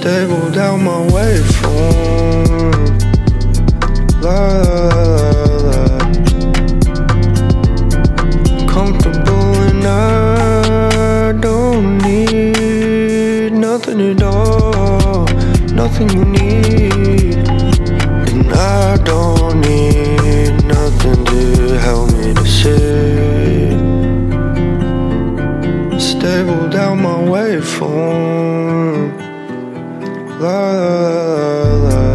stable down my waveform. La la la la. Comfortable and I don't need nothing at all. Nothing you need, and I don't need nothing to help me to sit. Stable down my waveform la la la la.